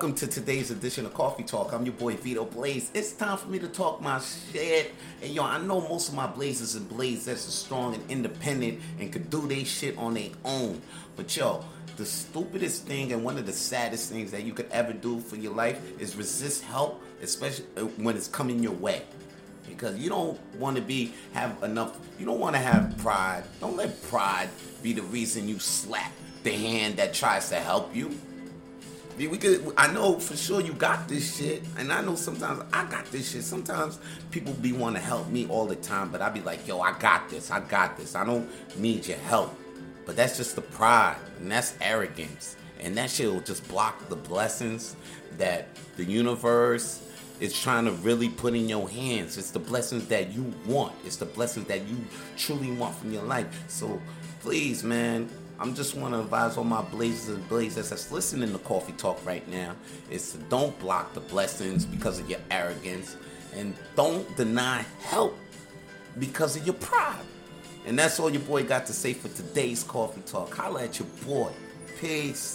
welcome to today's edition of Coffee Tawlk. I'm your boy Vito Blaze. It's time for me to talk my shit. And yo, I know most of my blazers and blazers that's strong and independent and could do their shit on their own. But yo, the stupidest thing and one of the saddest things that you could ever do for your life is resist help, especially uh, when it's coming your way. Because you don't want to be have enough. You don't want to have pride. Don't let pride be the reason you slap the hand that tries to help you. We could. I know for sure you got this shit, and I know sometimes I got this shit. Sometimes people be want to help me all the time, but I be like, yo, I got this. I got this. I don't need your help. But that's just the pride, and that's arrogance, and that shit will just block the blessings that the universe is trying to really put in your hands. It's the blessings that you want. It's the blessings that you truly want from your life. So please, man, I'm just want to advise all my blazers and blazers that's listening to Coffee Tawlk right now is to don't block the blessings because of your arrogance and don't deny help because of your pride. And that's all your boy got to say for today's Coffee Tawlk. Holla at your boy. Peace.